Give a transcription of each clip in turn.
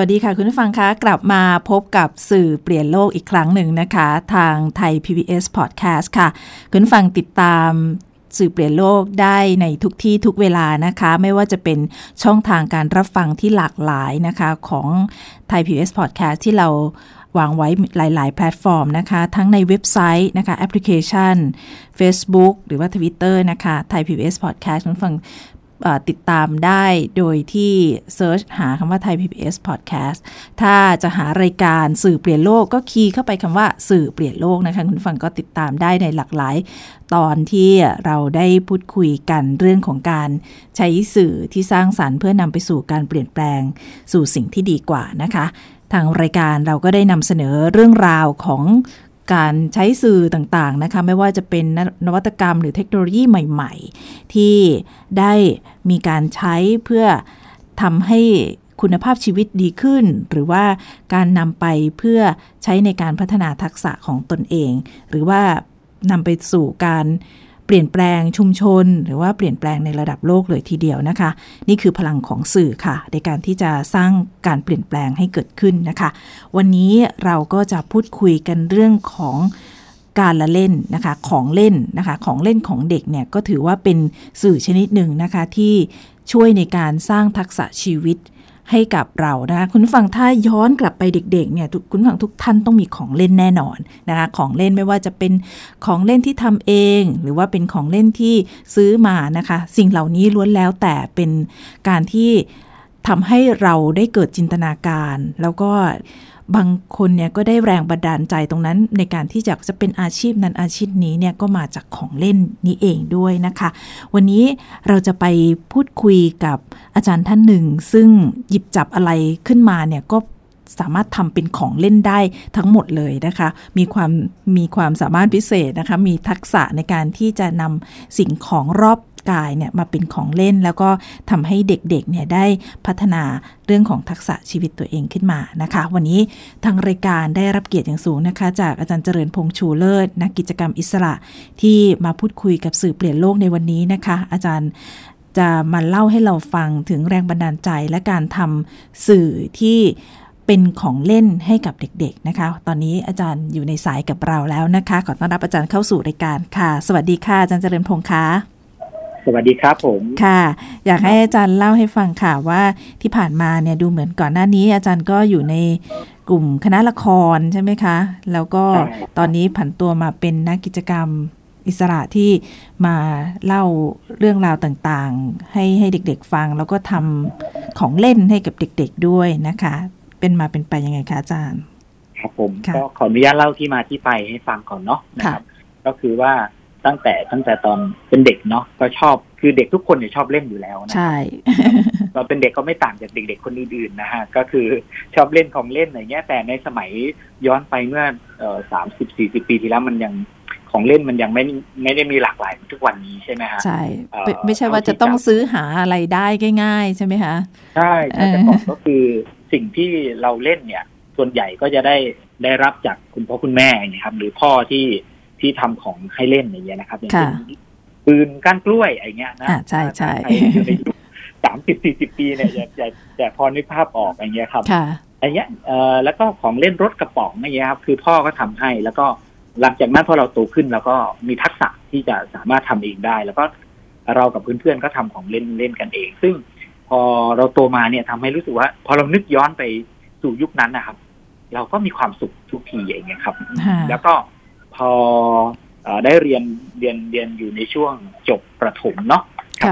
วัสดีค่ะ คุณผู้ฟังคะกลับมาพบกับสื่อเปลี่ยนโลกอีกครั้งหนึ่งนะคะ ทางไทย PBS Podcast ค่ะ คุณผู้ฟังติดตามสื่อเปลี่ยนโลกได้ในทุกที่ทุกเวลานะคะ ไม่ว่าจะเป็นช่องทางการรับฟังที่หลากหลายนะคะของไทย PBS Podcast ที่เราวางไว้หลาย ๆ แพลตฟอร์มนะคะ ทั้งในเว็บไซต์นะคะ แอปพลิเคชัน Facebook หรือว่า Twitter นะคะไทย PBS Podcast คุณฟัง ติดตามได้โดยที่เซิร์ชหาคำว่าไทย PBS Podcast ถ้าจะหารายการสื่อเปลี่ยนโลกก็คีย์เข้าไปคำว่าสื่อเปลี่ยนโลกนะคะ คุณฟังก็ติดตามได้ในหลากหลาย ตอนที่เราได้พูดคุยกันเรื่องของการใช้สื่อที่สร้างสารรค์เพื่อนำไปสู่การเปลี่ยนแปลงสู่สิ่งที่ดีกว่านะคะ ทางรายการเราก็ได้นำเสนอเรื่องราวของ การใช้สื่อต่างๆนะคะไม่ว่าจะเป็นนวัตกรรมหรือเทคโนโลยีใหม่ ๆ ที่ได้มีการใช้เพื่อทำให้คุณภาพชีวิตดีขึ้น หรือว่าการนำไปเพื่อใช้ในการพัฒนาทักษะของตนเอง หรือว่านำไปสู่การ เปลี่ยนแปลงชุมชน หรือว่าเปลี่ยนแปลงในระดับโลกเลยทีเดียวนะคะ นี่คือพลังของสื่อค่ะ ในการที่จะสร้างการเปลี่ยนแปลงให้เกิดขึ้นนะคะ วันนี้เราก็จะพูดคุยกันเรื่องของการละเล่นนะคะของเล่นนะคะของเล่นของเด็กเนี่ยก็ถือว่าเป็นสื่อชนิดหนึ่งนะคะที่ช่วยในการสร้างทักษะชีวิต ให้กับเรานะคะคุณฟังถ้าย้อนกลับไปเด็กๆเนี่ยคุณฟังทุกท่านต้องมีของเล่นแน่นอนนะคะของเล่นไม่ว่าจะเป็นของเล่นที่ทำเอง หรือว่าเป็นของเล่นที่ซื้อมานะคะ สิ่งเหล่านี้ล้วนแล้วแต่เป็นการที่ทำให้เราได้เกิดจินตนาการ แล้วก็ บางคนเนี่ยก็ได้แรงบันดาลใจตรงนั้นในการที่จะจะเป็นอาชีพนั้นอาชีพนี้เนี่ยก็มาจากของเล่นนี้เองด้วยนะคะ วันนี้เราจะไปพูดคุยกับอาจารย์ท่านหนึ่ง ซึ่งหยิบจับอะไรขึ้นมาเนี่ยก็สามารถทำเป็นของเล่นได้ทั้งหมดเลยนะคะ มีความมีความสามารถพิเศษนะคะ มีทักษะในการที่จะนำสิ่งของรอบ กายเนี่ยมาเป็นของเล่น แล้วก็ทำให้เด็กๆเนี่ยได้พัฒนาเรื่องของทักษะชีวิตตัวเองขึ้นมานะคะ วันนี้ทางรายการได้รับเกียรติอย่างสูงนะคะ จากอาจารย์เจริญพงษ์ชูเลิศนักกิจกรรมอิสระที่มาพูดคุยกับสื่อเปลี่ยนโลกในวันนี้นะคะ อาจารย์จะมาเล่าให้เราฟังถึงแรงบันดาลใจและการทำสื่อที่เป็นของเล่นให้กับเด็กๆนะคะ ตอนนี้อาจารย์อยู่ในสายกับเราแล้วนะคะ ขอต้อนรับอาจารย์เข้าสู่รายการค่ะ สวัสดีค่ะอาจารย์เจริญพงษ์ค่ะ สวัสดีครับผม ค่ะ อยากให้อาจารย์เล่าให้ฟังค่ะว่าที่ผ่านมาเนี่ยดูเหมือนก่อนหน้านี้ อาจารย์ก็อยู่ในกลุ่มคณะละครใช่ไหมคะ แล้วก็ตอนนี้ผันตัวมาเป็นนักกิจกรรมอิสระที่มาเล่าเรื่องราวต่างๆ ให้ให้เด็กๆฟัง แล้วก็ทำของเล่นให้กับเด็ก ๆด้วยนะคะ เป็นมาเป็นไปยังไงคะอาจารย์ ครับผมก็ขออนุญาตเล่าที่มาที่ไปให้ฟังก่อนเนาะนะครับ ก็คือว่า ตั้งแต่ตั้งแต่ตอนเป็นเด็กเนาะก็ชอบคือเด็กทุกคนเนี่ยชอบเล่นอยู่แล้วนะใช่เราเป็นเด็กก็ไม่ต่างจากเด็ก ๆ คนอื่นๆนะฮะก็คือชอบเล่นของเล่นอะไรเงี้ยแต่ในสมัยย้อนไปเมื่อสามสิบสี่สิบปีที่แล้วมันยังของเล่นมันยังไม่ไม่ได้มีหลากหลายทุกวันนี้ใช่ไหมฮะใช่ไม่ใช่ว่าจะต้องซื้อหาอะไรได้ง่าย ๆ ใช่ไหมคะใช่แต่ก่อนก็คือสิ่งที่เราเล่นเนี่ย ส่วนใหญ่ก็จะได้ได้รับจากคุณพ่อคุณแม่เนี่ยครับหรือพ่อที่ ที่ทำของให้เล่นอย่างเงี้ยนะครับอย่างเช่นปืนก้านกล้วยอะไรเงี้ยนะใช่ใช่ในยุคสามสิบสี่สิบปีเนี่ยจะจะจะพอนึกภาพออกอย่างเงี้ยครับอันเงี้ยเอ่อแล้วก็ของเล่นรถกระป๋องอะไรเงี้ยครับคือพ่อก็ทำให้แล้วก็หลังจากนั้นพอเราโตขึ้นเราก็มีทักษะที่จะสามารถทำเองได้ แล้วก็เรากับเพื่อนๆก็ทำของเล่นเล่นกันเอง ซึ่งพอเราโตมาเนี่ยทำให้รู้สึกว่า พอเรานึกย้อนไปสู่ยุคนั้นนะครับ เราก็มีความสุขทุกทีอย่างเงี้ยครับ แล้วก็ พอได้เรียนเรียนเรียนอยู่ในช่วงจบประถมเนาะ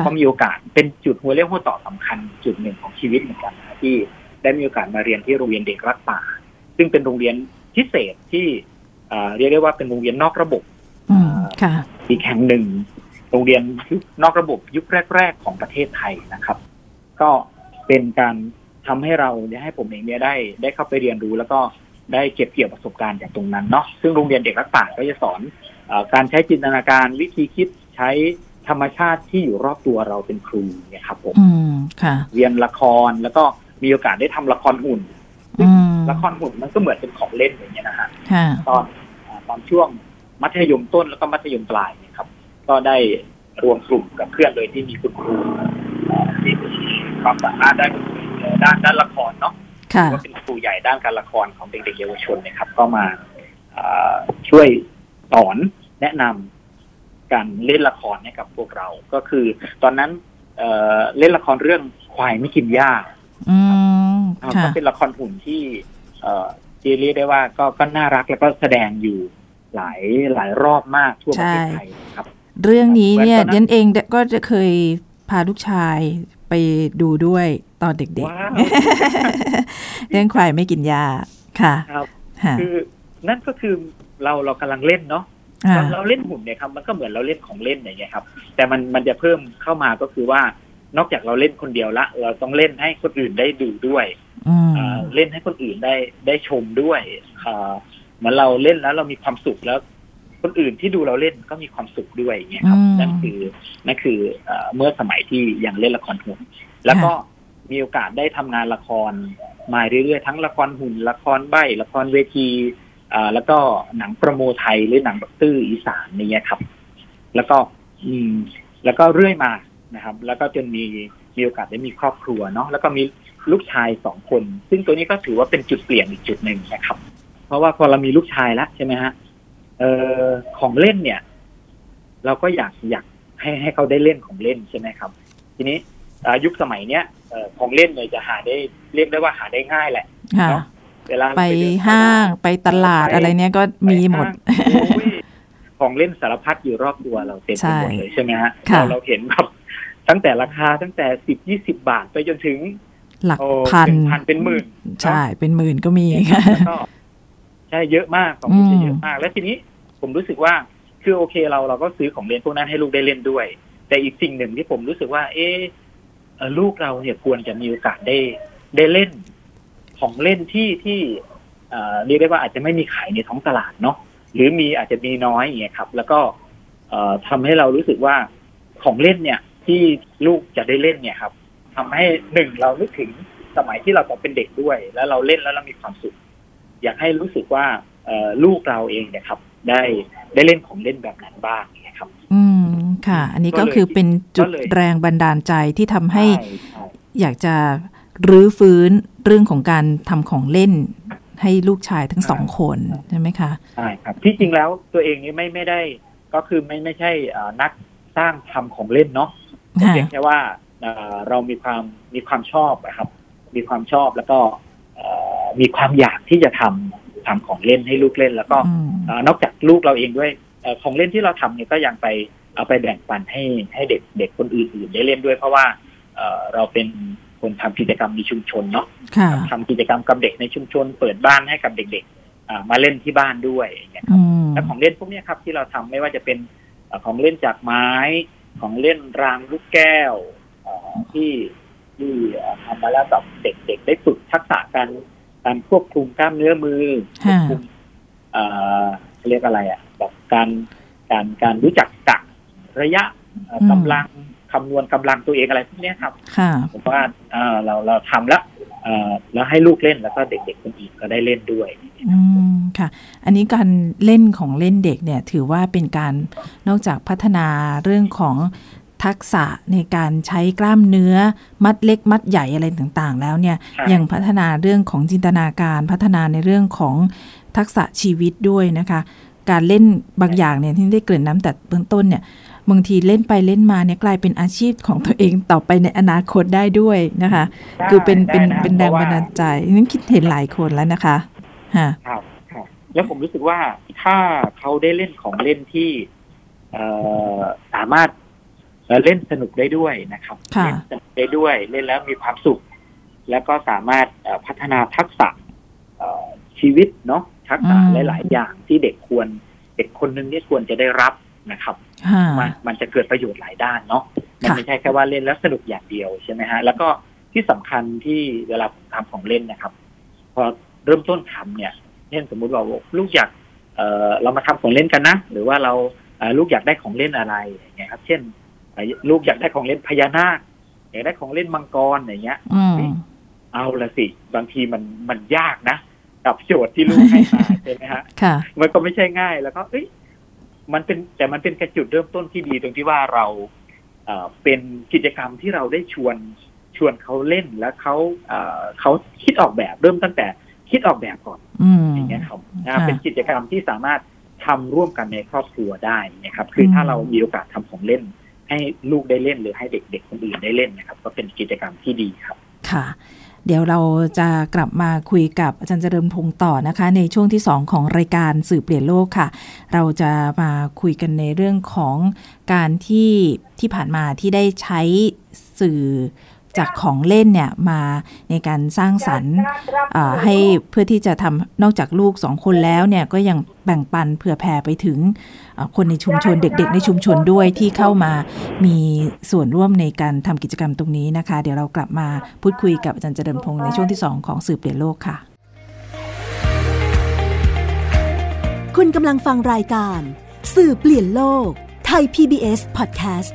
ก็มีโอกาสเป็นจุดหัวเรี่ยวหัวต่อสำคัญจุดหนึ่งของชีวิตเหมือนกันนะที่ได้มีโอกาสมาเรียนที่โรงเรียนเด็กรักป่า ซึ่งเป็นโรงเรียนพิเศษที่เรียกได้ว่าเป็นโรงเรียนนอกระบบอีกแห่งหนึ่ง โรงเรียนนอกระบบยุคแรก ๆ ของประเทศไทยนะครับ ก็เป็นการทำให้เราเนี่ยให้ผมเองเนี่ยได้ได้เข้าไปเรียนรู้แล้วก็ ได้เก็บเกี่ยวประสบการณ์จากตรงนั้นเนาะซึ่งโรงเรียนเด็กรักป่าก็จะสอนอการใช้จินตนาการวิธีคิดใช้ธรรมชาติที่อยู่รอบตัวเราเป็นครูเนี่ยครับผมเรียนละครแล้วก็มีโอกาสได้ทำละครหุ่นละครหุ่นมันก็เหมือนเป็นของเล่นอย่างเงี้ยนะฮะตอนตอนช่วงมัธยมต้นแล้วก็มัธยมปลายเนี่ยครับ ก็ได้รวมกลุ่มกับเพื่อนเลยที่มีคุณครูที่มีความสามารถด้านด้านด้านละครเนาะก็เป็นครู ใหญ่ด้านการละครของเด็กๆเยาวชนนะครับ ก็มาช่วยสอนแนะนำการเล่นละครให้กับพวกเรา ก็คือ ตอนนั้นเเล่นละครเรื่องควายไม่กินหญ้าก็เป็นละครหุ่นที่ที่เรียกได้ว่าก็ก็น่ารักแล้วก็แสดงอยู่หลายหลายรอบมากทั่วประเทศไทยครับ เรื่องนี้เนี่ยยันเองก็จะเคยพาลูกชาย ไปดูด้วยตอนเด็กๆ เรื่องควายไม่กินยาค่ะครับคือนั่นก็คือเราเรากำลังเล่นเนาะเราเล่นหุ่นเนี่ยครับมันก็เหมือนเราเล่นของเล่นอย่างเงี้ยครับ แต่มันมันจะเพิ่มเข้ามาก็คือว่านอกจากเราเล่นคนเดียวละ เราต้องเล่นให้คนอื่นได้ดูด้วยเล่นให้คนอื่นได้ได้ชมด้วยเหมือนเราเล่นแล้วเรามีความสุขแล้ว คนอื่นที่ดูเราเล่นก็มีความสุขด้วยอย่างเงี้ยครับนั่นคือนั่นคือเมื่อสมัยที่ยังเล่นละครหุ่นแล้วก็มีโอกาสได้ทำงานละครมาเรื่อยๆทั้งละครหุ่นละครใบละครเวทีอ่าแล้วก็หนังโปรโมไทยหรือหนังบักตื้ออีสานนี่ครับ แล้วก็อืมแล้วก็เรื่อยมานะครับ แล้วก็จนมีมีโอกาสได้มีครอบครัวเนาะแล้วก็มีลูกชายสองคน ซึ่งตัวนี้ก็ถือว่าเป็นจุดเปลี่ยนอีกจุดหนึ่งนะครับ เพราะว่าพอเรามีลูกชายแล้วใช่ไหมฮะ เออของเล่นเนี่ย เราก็อยากอยากให้ให้เขาได้เล่นของเล่นใช่ไหมครับ ทีนี้ยุคสมัยเนี้ยของเล่นเนี่ยจะหาได้เรียกได้ว่าหาได้ง่ายแหละเนาะเวลาไปห้างไปตลาดอะไรเนี้ยก็มีหมด ของเล่นสารพัดอยู่รอบตัวเราเต็มไปหมดเลยใช่ไหมฮะเราเราเห็นแบบตั้งแต่ราคาตั้งแต่สิบยี่สิบาทไปจนถึง หลักพันพันเป็นหมื่น ใช่เป็นหมื่นก็มีค่ะใช่เยอะมากของเล่นเยอะมาก แล้วทีนี้ผมรู้สึกว่าคือโอเคเราเราก็ซื้อของเล่นพวกนั้นให้ลูกได้เล่นด้วย แต่อีกสิ่งหนึ่งที่ผมรู้สึกว่า เออลูกเราเนี่ยควรจะมีโอกาสได้ได้เล่น ของเล่นที่ที่เรียกได้ว่าอาจจะไม่มีขายในท้องตลาดเนาะหรือมีอาจจะมีน้อยอย่างเงี้ยครับ แล้วก็ทำให้เรารู้สึกว่าของเล่นเนี่ย ที่ลูกจะได้เล่นเนี่ยครับทำให้หนึ่งเรานึกถึงสมัยที่เราตอนเป็นเด็กด้วย แล้วเราเล่นแล้วเรามีความสุข อยากให้รู้สึกว่าลูกเราเองเนี่ยครับ ได้ได้เล่นของเล่นแบบนั้นบ้างเนี่ยครับ อืมค่ะ อันนี้ก็คือเป็นจุดแรงบันดาลใจที่ทำให้อยากจะรื้อฟื้นเรื่องของการทำของเล่นให้ลูกชายทั้งสองคนใช่ไหมคะใช่ครับ ที่จริงแล้วตัวเองนี้ไม่ไม่ได้ก็คือไม่ไม่ใช่นักสร้างทำของเล่นเนาะเพียงแค่ว่าเรามีความมีความชอบนะครับ มีความชอบแล้วก็ มีความอยากที่จะทำทำของเล่นให้ลูกเล่น แล้วก็นอกจากลูกเราเองด้วยของเล่นที่เราทำเนี่ยก็ยังไปเอาไปแบ่งปันให้ให้เด็กเด็กคนอื่นๆได้เล่นด้วยเพราะว่าเราเป็นคนทำกิจกรรมในชุมชนเนาะทำกิจกรรมกับเด็กในชุมชน เปิดบ้านให้กับเด็กๆมาเล่นที่บ้านด้วยอย่างเงี้ยครับและของเล่นพวกนี้ครับที่เราทำไม่ว่าจะเป็นของเล่นจากไม้ของเล่นรางลูกแก้วที่ที่ทำมาแล้วกับเด็กๆได้ฝึกทักษะการ การควบคุมกล้ามเนื้อมือควบคุมเรียกอะไรอะแบบการการการรู้จักกักระยะกำลังคำนวณกำลังตัวเองอะไรพวกนี้ครับผมว่าเราเราทำแล้วแล้วให้ลูกเล่นแล้วก็เด็กๆคนอื่นก็ได้เล่นด้วยอืมค่ะ อันนี้การเล่นของเล่นเด็กเนี่ย ถือว่าเป็นการนอกจากพัฒนาเรื่องของ ทักษะในการใช้กล้ามเนื้อ มัดเล็กมัดใหญ่อะไรต่างๆ แล้วเนี่ยยังพัฒนาเรื่องของจินตนาการพัฒนาในเรื่องของทักษะชีวิตด้วยนะคะ การเล่นบางอย่างเนี่ยที่ได้เกริ่นน้ำแต่เบื้องต้นเนี่ยบางทีเล่นไปเล่นมาเนี่ยกลายเป็นอาชีพของตัวเองต่อไปในอนาคตได้ด้วยนะคะ คือเป็นเป็นเป็นแรงบันดาลใจนั่นคิดเห็นหลายคนแล้วนะคะฮะครับครับแล้วผมรู้สึกว่าถ้าเขาได้เล่นของเล่นที่เออสามารถ เล่นสนุกได้ด้วยนะครับเล่นสนุกได้ด้วยเล่นแล้วมีความสุข แล้วก็สามารถพัฒนาทักษะชีวิตเนาะทักษะหลาย ๆ อย่างที่เด็กควร เด็กคนหนึ่งนี่ควรจะได้รับนะครับมันมันจะเกิดประโยชน์หลายด้านเนาะมันไม่ใช่แค่ว่าเล่นแล้วสนุกอย่างเดียวใช่ไหมฮะแล้วก็ที่สำคัญที่เวลาผมทำของเล่นนะครับ พอเริ่มต้นทำเนี่ยเช่นสมมุติว่าลูกอยากเออเรามาทำของเล่นกันนะ หรือว่าเราลูกอยากได้ของเล่นอะไรอย่างเงี้ยครับ เช่น ลูกอยากได้ของเล่นพญานาคอยากได้ของเล่นมังกรอย่างเงี้ยเอาละสิ บางทีมันมันยากนะกับโจทย์ที่ลูกให้มาใช่ไหมฮะมันก็ไม่ใช่ง่ายแล้วก็เอ้ยมันเป็นแต่มันเป็นกระจุดเริ่มต้นที่ดีตรงที่ว่าเราเเป็นกิจกรรมที่เราได้ชวนชวนเขาเล่นแล้วเขาเขาคิดออกแบบเริ่มตั้งแต่คิดออกแบบก่อนอย่างเงี้ยครับเป็นกิจกรรมที่สามารถทำร่วมกันในครอบครัวได้นะครับ คือถ้าเรามีโอกาสทำของเล่น ให้ลูกได้เล่นหรือให้เด็กๆคนอื่นได้เล่นนะครับ ก็เป็นกิจกรรมที่ดีครับ ค่ะ เดี๋ยวเราจะกลับมาคุยกับอาจารย์เจริญพงศ์ต่อนะคะ ในช่วงที่ 2 ของรายการสื่อเปลี่ยนโลกค่ะ เราจะมาคุยกันในเรื่องของการที่ที่ผ่านมาที่ได้ใช้สื่อ จากของเล่นเนี่ยมาในการสร้างสรรค์ให้เพื่อที่จะทำนอกจากลูกสองคนแล้วเนี่ยก็ยังแบ่งปันเผื่อแผ่ไปถึงคนในชุมชนเด็ก ๆ ในชุมชนด้วยที่เข้ามามีส่วนร่วมในการทำกิจกรรมตรงนี้นะคะ เดี๋ยวเรากลับมาพูดคุยกับอาจารย์เจริญพงศ์ในช่วงที่ 2 ของสื่อเปลี่ยนโลกค่ะ คุณกำลังฟังรายการ สื่อเปลี่ยนโลกไทย PBS Podcast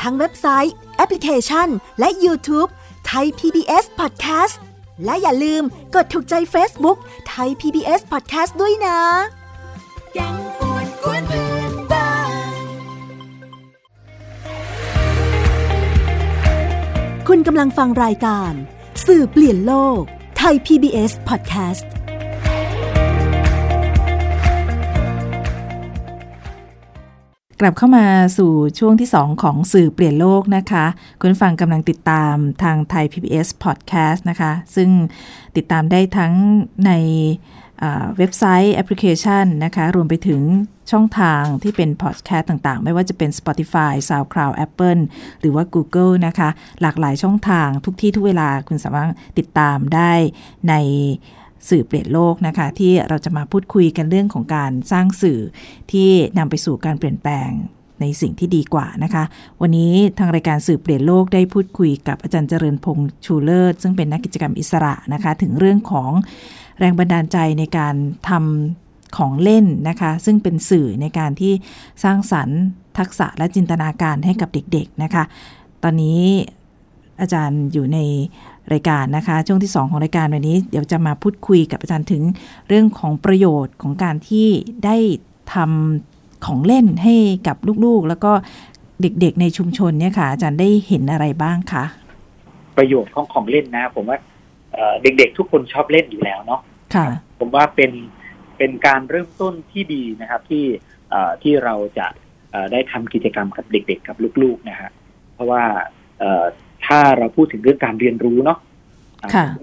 ทั้งเว็บไซต์ แอปพลิเคชัน และ YouTube ไทย PBS Podcast และอย่าลืมกดถูกใจ Facebook ไทย PBS Podcast ด้วยนะยังปวดกวนเพื่อนบ้านคุณกำลังฟังรายการ สื่อเปลี่ยนโลก ไทย PBS Podcast กลับเข้ามาสู่ช่วงที่ 2 ของสื่อเปลี่ยนโลกนะคะ คุณฟังกำลังติดตามทางไทย PBS Podcast นะคะ ซึ่งติดตามได้ทั้งในเว็บไซต์แอปพลิเคชันนะคะ รวมไปถึงช่องทางที่เป็นพอดแคสต์ต่างๆ ไม่ว่าจะเป็น Spotify, SoundCloud, Apple หรือว่า Google นะคะ หลากหลายช่องทางทุกที่ทุกเวลาคุณสามารถติดตามได้ใน สื่อเปลี่ยนโลกนะคะ ที่เราจะมาพูดคุยกันเรื่องของการสร้างสื่อที่นำไปสู่การเปลี่ยนแปลงในสิ่งที่ดีกว่านะคะ วันนี้ทางรายการสื่อเปลี่ยนโลกได้พูดคุยกับอาจารย์เจริญพงษ์ชูเลิศซึ่งเป็นนักกิจกรรมอิสระนะคะ ถึงเรื่องของแรงบันดาลใจในการทำของเล่นนะคะ ซึ่งเป็นสื่อในการที่สร้างสรรค์ ทักษะและจินตนาการให้กับเด็กๆนะคะ ตอนนี้อาจารย์อยู่ใน รายการนะคะ ช่วงที่ 2 ของรายการวันนี้เดี๋ยวจะมาพูดคุยกับอาจารย์ถึงเรื่องของประโยชน์ของการที่ได้ทำของเล่นให้กับลูกๆ แล้วก็เด็กๆในชุมชนเนี่ยค่ะ อาจารย์ได้เห็นอะไรบ้างคะประโยชน์ของของเล่นนะ ผมว่าเด็กๆ ทุกคนชอบเล่นอยู่แล้วเนาะค่ะ ผมว่าเป็นเป็นการเริ่มต้นที่ดีนะครับ ที่ที่เราจะได้ทำกิจกรรมกับเด็ก ๆ กับลูกๆนะฮะเพราะว่า ถ้าเราพูดถึงเรื่องการเรียนรู้เนาะ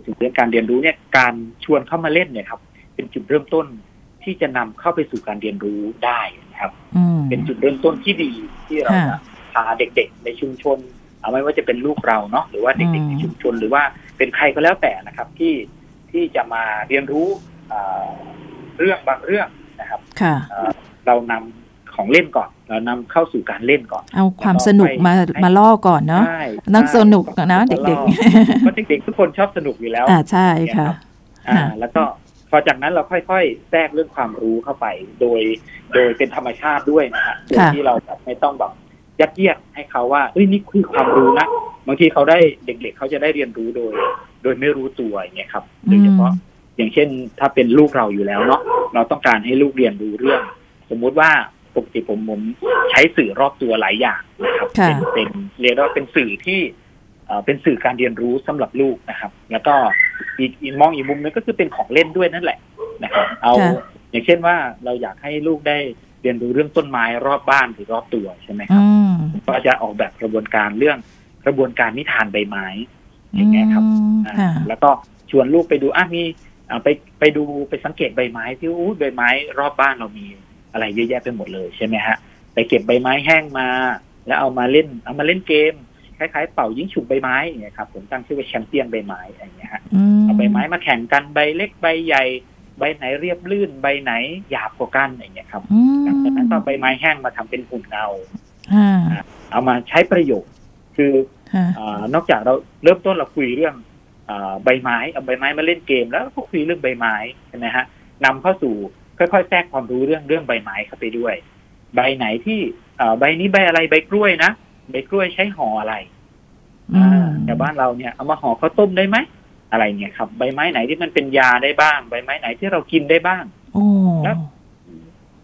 ถึงเรื่องการเรียนรู้เนี่ย การชวนเข้ามาเล่นเนี่ยครับ เป็นจุดเริ่มต้นที่จะนำเข้าไปสู่การเรียนรู้ได้นะครับ เป็นจุดเริ่มต้นที่ดีที่เราจะพาเด็กๆในชุมชนเอาไม่ว่าจะเป็นลูกเราเนาะหรือว่าเด็กๆในชุมชนหรือว่าเป็นใครก็แล้วแต่นะครับ ที่ที่จะมาเรียนรู้เรื่องบางเรื่องนะครับเรานำ ของเล่นก่อน เรานำเข้าสู่การเล่นก่อน เอาความสนุกมามาล่อก่อนเนาะนักสนุกนะเด็กๆเพราะเด็กๆทุกคนชอบสนุกอยู่แล้ว อ่าใช่ค่ะ อ่า แล้วก็พอจากนั้นเราค่อยๆ แทรกเรื่องความรู้เข้าไป โดยโดยเป็นธรรมชาติด้วยนะฮะโดยที่เราแบบไม่ต้องแบบยัดเยียดให้เขาว่าเอ้ยนี่คือความรู้นะบางทีเขาได้เด็ก ๆเขาจะได้เรียนรู้โดย โดยไม่รู้ตัวอย่างเงี้ยครับโดยเฉพาะอย่างเช่น ถ้าเป็นลูกเราอยู่แล้วเนาะเราต้องการให้ลูกเรียนรู้เรื่อง สมมุติว่า ปกติผมผมใช้สื่อรอบตัวหลายอย่างนะครับเป็นเป็นเรียกว่าเป็นสื่อที่เป็นสื่อการเรียนรู้สำหรับลูกนะครับ แล้วก็อีกมองอีกมุมนึงก็คือเป็นของเล่นด้วยนั่นแหละนะครับเอาอย่างเช่นว่าเราอยากให้ลูกได้เรียนรู้เรื่องต้นไม้รอบบ้านหรือรอบตัวใช่ไหมครับก็จะออกแบบกระบวนการเรื่องกระบวนการนิทานใบไม้ อย่างเงี้ยครับแล้วก็ชวนลูกไปดูอะมีไปไปดูไปสังเกตใบไม้ที่อู้ใบไม้รอบบ้านเรามี อะไรเยอะแยะไปหมดเลยใช่ไหมฮะไปเก็บใบไม้แห้งมา แล้วเอามาเล่น เอามาเล่นเกมคล้ายๆ เป่ายิงฉุบใบไม้เนี่ยครับผมตั้งชื่อว่าแชมเปี้ยนใบไม้อะไรเงี้ยฮะเอาใบไม้มาแข่งกันใบเล็กใบใหญ่ ใบไหนเรียบลื่นใบไหนหยาบกว่ากันอย่างเงี้ยครับหลังจากนั้นก็ใบไม้แห้งมาทำเป็นหุ่นเงาเอามาใช้ประโยชน์ คือนอกจากเราเริ่มต้นเราคุยเรื่องใบไม้เอาใบไม้มาเล่นเกม แล้วก็คุยเรื่องใบไม้ใช่ไหมฮะนำเข้าสู่ ค่อยๆแทรกความรู้เรื่องเรื่องใบไม้เข้าไปด้วย ใบไหนที่ใบนี้ใบอะไรใบกล้วยนะใบกล้วยใช้ห่ออะไรแต่บ้านเราเนี่ยเอามาห่อข้าวต้มได้ไหมอะไรเนี่ยครับ ใบไม้ไหนที่มันเป็นยาได้บ้าง ใบไม้ไหนที่เรากินได้บ้างแล้ว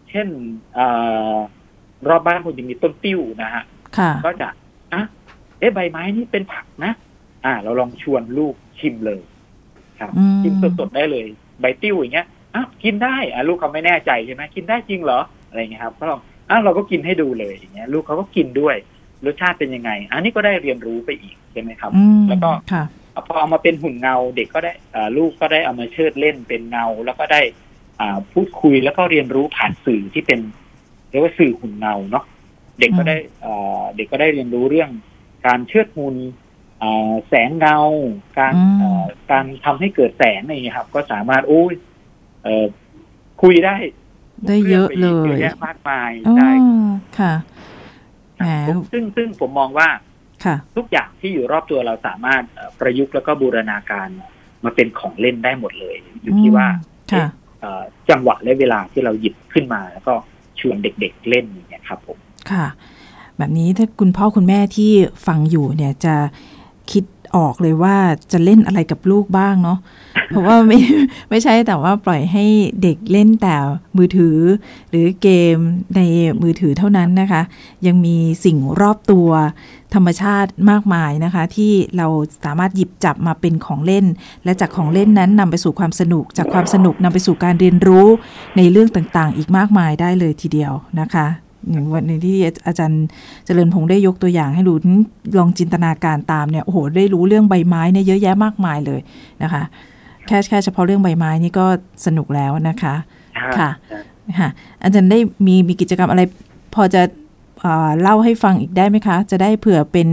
เช่นอรอบบ้านผมจะมีต้นติ้วนะฮะก็จะอะเอ๊ะใบไม้นี่เป็นผักนะ อ่า เราลองชวนลูกชิมเลย ครับชิมสดๆได้เลย ใบติ้วอย่างเงี้ย อะกินได้อะลูกเขาไม่แน่ใจใช่ไหมกินได้จริงเหรออะไรเงี้ยครับก็ลองอะเราก็กินให้ดูเลยอย่างเงี้ย ลูกเขาก็กินด้วย รสชาติเป็นยังไง อันนี้ก็ได้เรียนรู้ไปอีกใช่ไหมครับ แล้วก็พอเอามาเป็นหุ่นเงาเด็กก็ได้ลูกก็ได้เอามาเชิดเล่นเป็นเงา แล้วก็ได้พูดคุยแล้วก็เรียนรู้ผ่านสื่อที่เป็นเรียกว่าสื่อหุ่นเงาเนาะเด็กก็ได้เด็กก็ได้เรียนรู้เรื่องการเชิดหุ่นแสงเงา การการทำให้เกิดแสงอะไรอย่างนี้ครับ ก็สามารถโอ้ย คุยได้ได้เยอะเลยเยอะมากมายได้ค่ะซึ่งซึ่งผมมองว่าทุกอย่างที่อยู่รอบตัวเราสามารถประยุกต์แล้วก็บูรณาการมาเป็นของเล่นได้หมดเลย อยู่ที่ว่าจังหวะและเวลาที่เราหยิบขึ้นมา แล้วก็ชวนเด็กๆเล่นอย่างเงี้ยครับผมค่ะ แบบนี้ถ้าคุณพ่อคุณแม่ที่ฟังอยู่เนี่ยจะคิด ออกเลยว่าจะเล่นอะไรกับลูกบ้างเนาะเพราะว่าไม่ไม่ใช่แต่ว่าปล่อยให้เด็กเล่นแต่มือถือ หรือเกมในมือถือเท่านั้นนะคะ ยังมีสิ่งรอบตัวธรรมชาติมากมายนะคะ ที่เราสามารถหยิบจับมาเป็นของเล่น และจากของเล่นนั้นนำไปสู่ความสนุก จากความสนุกนำไปสู่การเรียนรู้ในเรื่องต่างๆ อีกมากมายได้เลยทีเดียวนะคะ อย่างวันนี้ที่อาจารย์เจริญพงศ์ได้ยกตัวอย่างให้ดูลองจินตนาการตามเนี่ยโอ้โหได้รู้เรื่องใบไม้เนี่ยเยอะแยะมากมายเลยนะคะ แค่แค่เฉพาะเรื่องใบไม้นี่ก็สนุกแล้วนะคะค่ะค่ะ อาจารย์ได้มีมีกิจกรรมอะไร พอจะเล่าให้ฟังอีกได้ไหมคะ จะได้เผื่อเป็น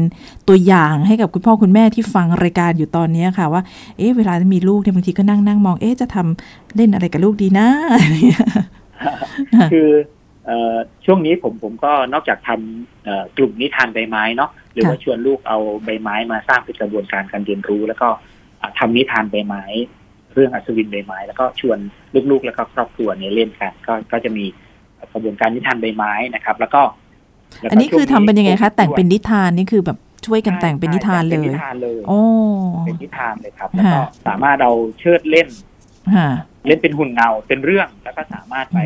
ตัวอย่างให้กับคุณพ่อคุณแม่ที่ฟังรายการอยู่ตอนนี้ค่ะ ว่า เอ๊ะเวลามีลูกเนี่ยบางทีก็นั่งนั่งมอง เอ๊ะจะทำเล่นอะไรกับลูกดีนะคือ ช่วงนี้ผมผมก็นอกจากทำกลุ่มนิทานใบไม้เนาะหรือว่าชวนลูกเอาใบไม้มาสร้างเป็นกระบวนการการเรียนรู้ แล้วก็ทำนิทานใบไม้ เรื่องอัศวินใบไม้ แล้วก็ชวนลูกๆ แล้วก็ครอบครัวเนี่ยเล่นกันก็ก็จะมีกระบวนการนิทานใบไม้นะครับ แล้วก็ อันนี้คือทำเป็นยังไงคะ แต่งเป็นนิทานนี่คือแบบช่วยกันแต่งเป็นนิทานเลยเป็นนิทานเลยโอ้เป็นนิทานเลยครับ แล้วก็สามารถเราเชิดเล่น เล่นเป็นหุ่นเงาเป็นเรื่องแล้วก็สามารถไป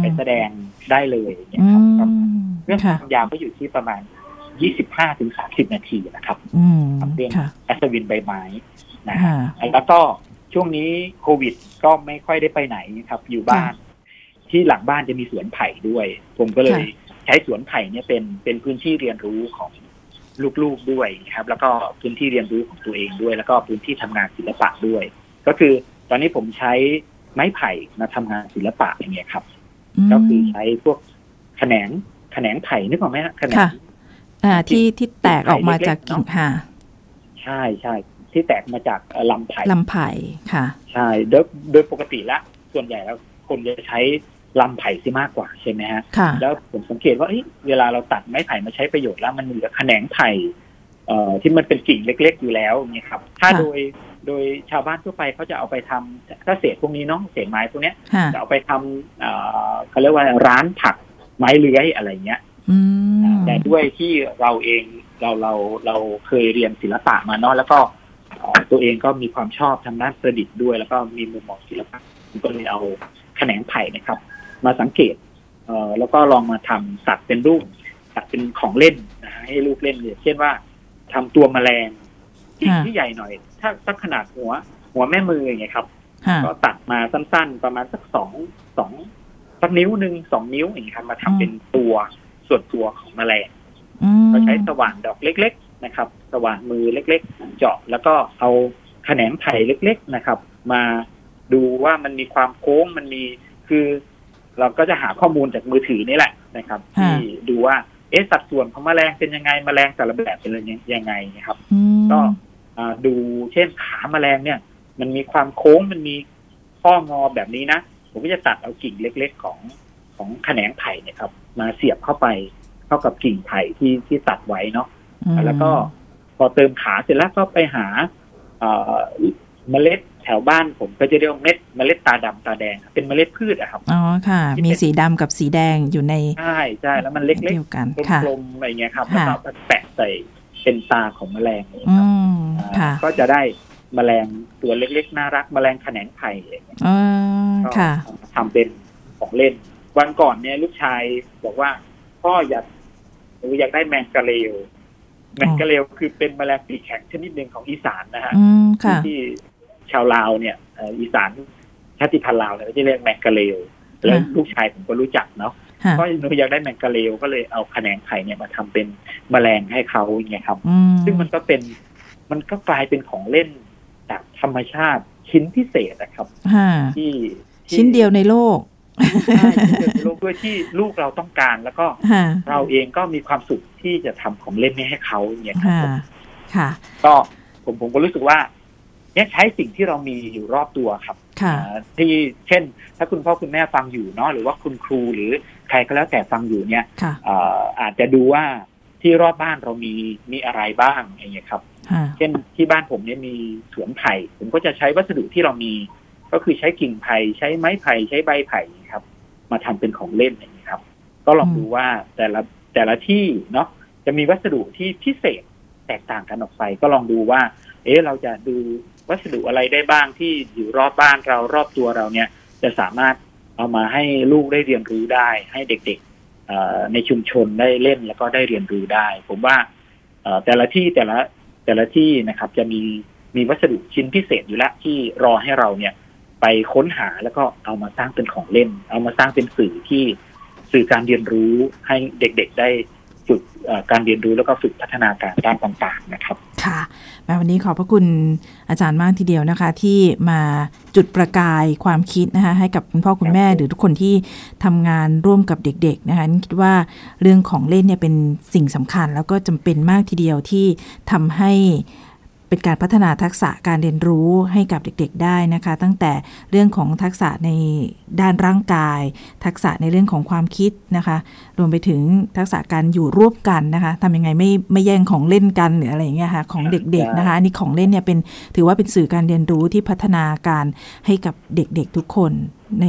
ไปแสดงได้เลยเนี่ยครับเรื่องความยาวก็อยู่ที่ประมาณยี่สิบห้าถึงสามสิบนาทีนะครับเรื่องอัศวินใบไม้นะแล้วก็ช่วงนี้โควิดก็ไม่ค่อยได้ไปไหนครับ อยู่บ้าน ที่หลังบ้านจะมีสวนไผ่ด้วย ผมก็เลยใช้สวนไผ่เนี่ยเป็นเป็นพื้นที่เรียนรู้ของลูกๆด้วยครับ แล้วก็พื้นที่เรียนรู้ของตัวเองด้วย แล้วก็พื้นที่ทำงานศิลปะด้วย ก็คือ ตอนนี้ผมใช้ไม้ไผ่มาทำงานศิลปะอย่างเงี้ยครับ ก็คือใช้พวกแขนงแขนงไผ่นึกออกไหมฮะแขนงอ่าที่ที่แตกออกมาจากกิ่งค่ะ ใช่ใช่ที่แตกมาจากลำไผ่ลำไผ่ค่ะ ใช่โดยโดยปกติแล้วส่วนใหญ่แล้วคนจะใช้ลำไผ่ซิมากกว่าใช่ไหมฮะแล้วผมสังเกตว่าเวลาเราตัดไม้ไผ่มาใช้ประโยชน์แล้วมันเหลือแขนงไผ่เอ่อที่มันเป็นกิ่งเล็ก ๆ อยู่แล้วเนี่ยครับ ถ้าโดย โดยชาวบ้านทั่วไปเขาจะเอาไปทำถ้าเศษพวกนี้เนาะเศษไม้พวกนี้จะเอาไปทำเอ่อเขาเรียกว่าร้านผักไม้เลื้อยอะไรเงี้ยแต่ด้วยที่เราเองเราเราเราเคยเรียนศิลปะมาเนาะแล้วก็ตัวเองก็มีความชอบทางด้านประดิษฐ์ด้วย แล้วก็มีมุมมองศิลปะก็เลยเอาแขนงไผ่นะครับ มาสังเกตเอ่อแล้วก็ลองมาทำสัตว์เป็นรูปสัตว์เป็นของเล่นนะฮะให้ลูกเล่นเลยเช่นว่าทำตัวแมลงกิ่งที่ใหญ่หน่อย ถ้าสักขนาดหัว หัวแม่มืออย่างเงี้ยครับ ก็ตัดมาสั้นๆ ประมาณสักสองสองสักนิ้วหนึ่งสองนิ้วอย่างเงี้ยครับมาทำเป็นตัวส่วนตัวของแมลงก็ใช้สว่านดอกเล็ก ๆ นะครับ สว่านมือเล็ก ๆ เจาะแล้วก็เอาแขนงไผ่เล็ก ๆนะครับ มาดูว่ามันมีความโค้งมันมีคือ เราก็จะหาข้อมูลจากมือถือนี่แหละนะครับ ที่ดูว่าเอ๊ะสัดส่วนของแมลงเป็นยังไงแมลงแต่ละแบบเป็นยังไงนะครับ ก็ ดูเช่นขาแมลงเนี่ย มันมีความโค้งมันมีข้องอแบบนี้นะผมก็จะตัดเอากิ่งเล็ก ๆของของแขนงไผ่เนี่ยครับ มาเสียบเข้าไปเข้ากับกิ่งไผ่ที่ที่ตัดไว้เนาะแล้วก็พอเติมขาเสร็จแล้วก็ไปหาเมล็ดแถวบ้านผมก็จะเรียกเม็ดเมล็ดตาดำตาแดง เป็นเมล็ดพืชอะครับอ๋อค่ะ มีสีดำกับสีแดงอยู่ในใช่ใช่แล้วมันเล็กๆกันกลมๆอะไรเงี้ยครับแล้วก็แปะใส่ เป็นตาของแมลงครับก็จะได้แมลงตัวเล็กๆ น่ารักแมลงแขนงไผ่อย่างเงี้ยก็ทำเป็นของเล่น วันก่อนเนี่ยลูกชายบอกว่า พ่ออยากหนูอยากได้แมงกะเลวแมงกะเลวคือเป็นแมลงปีกแข็งชนิดหนึ่งของอีสานนะฮะที่ชาวลาวเนี่ยอีสานชาติพันธุ์ลาวเนี่ยจะเรียกแมงกะเลวแล้วลูกชายผมก็รู้จักเนาะ ก็หนูอยากได้แมงกะเลวก็เลยเอาแขนงไข่เนี่ยมาทำเป็นแมลงให้เขาอย่างเงี้ยครับ ซึ่งมันก็เป็นมันก็กลายเป็นของเล่นจากธรรมชาติชิ้นพิเศษนะครับที่ชิ้นเดียวในโลกใช่โลกด้วยที่ลูกเราต้องการ แล้วก็เราเองก็มีความสุขที่จะทำของเล่นนี้ให้เขาเนี่ยครับค่ะ ก็ผมผมก็รู้สึกว่าเนี่ยใช้สิ่งที่เรามีอยู่รอบตัวครับที่เช่น ถ้าคุณพ่อคุณแม่ฟังอยู่เนาะหรือว่าคุณครูหรือใค รก็แล้วแต่ฟังอยู่เนี่ยอาจจะดูว่าที่รอบบ้านเรามีมีอะไรบ้างอย่างเงี้ยครับ เช่นที่บ้านผมเนี่ยมีสวนไผ่ผมก็จะใช้วัสดุที่เรามี ก็คือใช้กิ่งไผ่ใช้ไม้ไผ่ใช้ใบไผ่ครับ มาทำเป็นของเล่นอย่างนี้ครับ ก็ลองดูว่าแต่ละแต่ละที่เนาะจะมีวัสดุที่พิเศษแตกต่างกันออกไป ก็ลองดูว่า เอ๊ะเราจะดูวัสดุอะไรได้บ้างที่อยู่รอบบ้านเรารอบตัวเราเนี่ย จะสามารถ เอามาให้ลูกได้เรียนรู้ได้ ให้เด็กๆในชุมชนได้เล่นแล้วก็ได้เรียนรู้ได้ ผมว่าแต่ละที่แต่ละแต่ละที่นะครับจะมีมีวัสดุชิ้นพิเศษอยู่แล้วที่รอให้เราเนี่ยไปค้นหาแล้วก็เอามาสร้างเป็นของเล่น เอามาสร้างเป็นสื่อที่สื่อการเรียนรู้ให้เด็กๆได้ฝึกการเรียนรู้แล้วก็ฝึกพัฒนาการด้านต่างๆนะครับ ค่ะแม้วันนี้ขอบพระคุณอาจารย์มากทีเดียวนะคะ ที่มา จุดประกายความคิดนะคะให้กับคุณพ่อคุณแม่หรือทุกคนที่ทำงานร่วมกับเด็กๆนะคะคิดว่าเรื่องของเล่นเนี่ยเป็นสิ่งสำคัญ แล้วก็จำเป็นมากทีเดียวที่ทำให้ เป็นการพัฒนาทักษะการเรียนรู้ให้กับเด็กๆได้นะคะ ตั้งแต่เรื่องของทักษะในด้านร่างกาย ทักษะในเรื่องของความคิดนะคะ รวมไปถึงทักษะการอยู่ร่วมกันนะคะทำยังไงไม่ไม่แย่งของเล่นกันหรืออะไรอย่างเงี้ยค่ะของเด็กๆนะคะอันนี้ของเล่นเนี่ยเป็นถือว่าเป็นสื่อการเรียนรู้ที่พัฒนาการให้กับเด็กๆทุกคนใน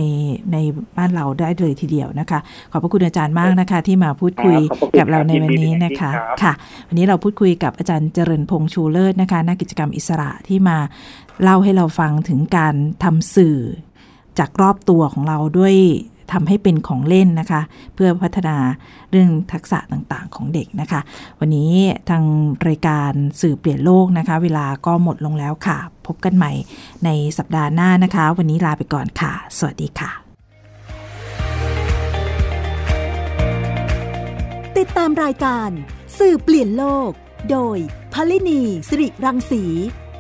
ในบ้านเราได้เลยทีเดียวนะคะ ขอบพระคุณอาจารย์มากนะคะ ที่มาพูดคุยกับเราในวันนี้นะคะค่ะ วันนี้เราพูดคุยกับอาจารย์เจริญพงษ์ชูเลิศนะคะนักกิจกรรมอิสระที่มาเล่าให้เราฟังถึงการทำสื่อจากรอบตัวของเราด้วย ทำให้เป็นของเล่นนะคะ เพื่อพัฒนาเรื่องทักษะต่างๆของเด็กนะคะ วันนี้ทางรายการสื่อเปลี่ยนโลกนะคะ เวลาก็หมดลงแล้วค่ะ พบกันใหม่ในสัปดาห์หน้านะคะ วันนี้ลาไปก่อนค่ะ สวัสดีค่ะ ติดตามรายการสื่อเปลี่ยนโลก โดยพลินีสิริรังสี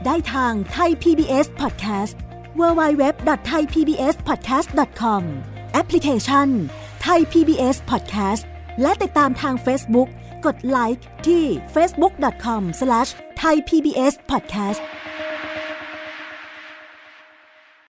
ได้ทางไทย PBS Podcast www.thaipbspodcast.com แอปพลิเคชันไทย PBS Podcast และติดตามทาง Facebook กดไลค์ที่ facebook.com/thaipbspodcast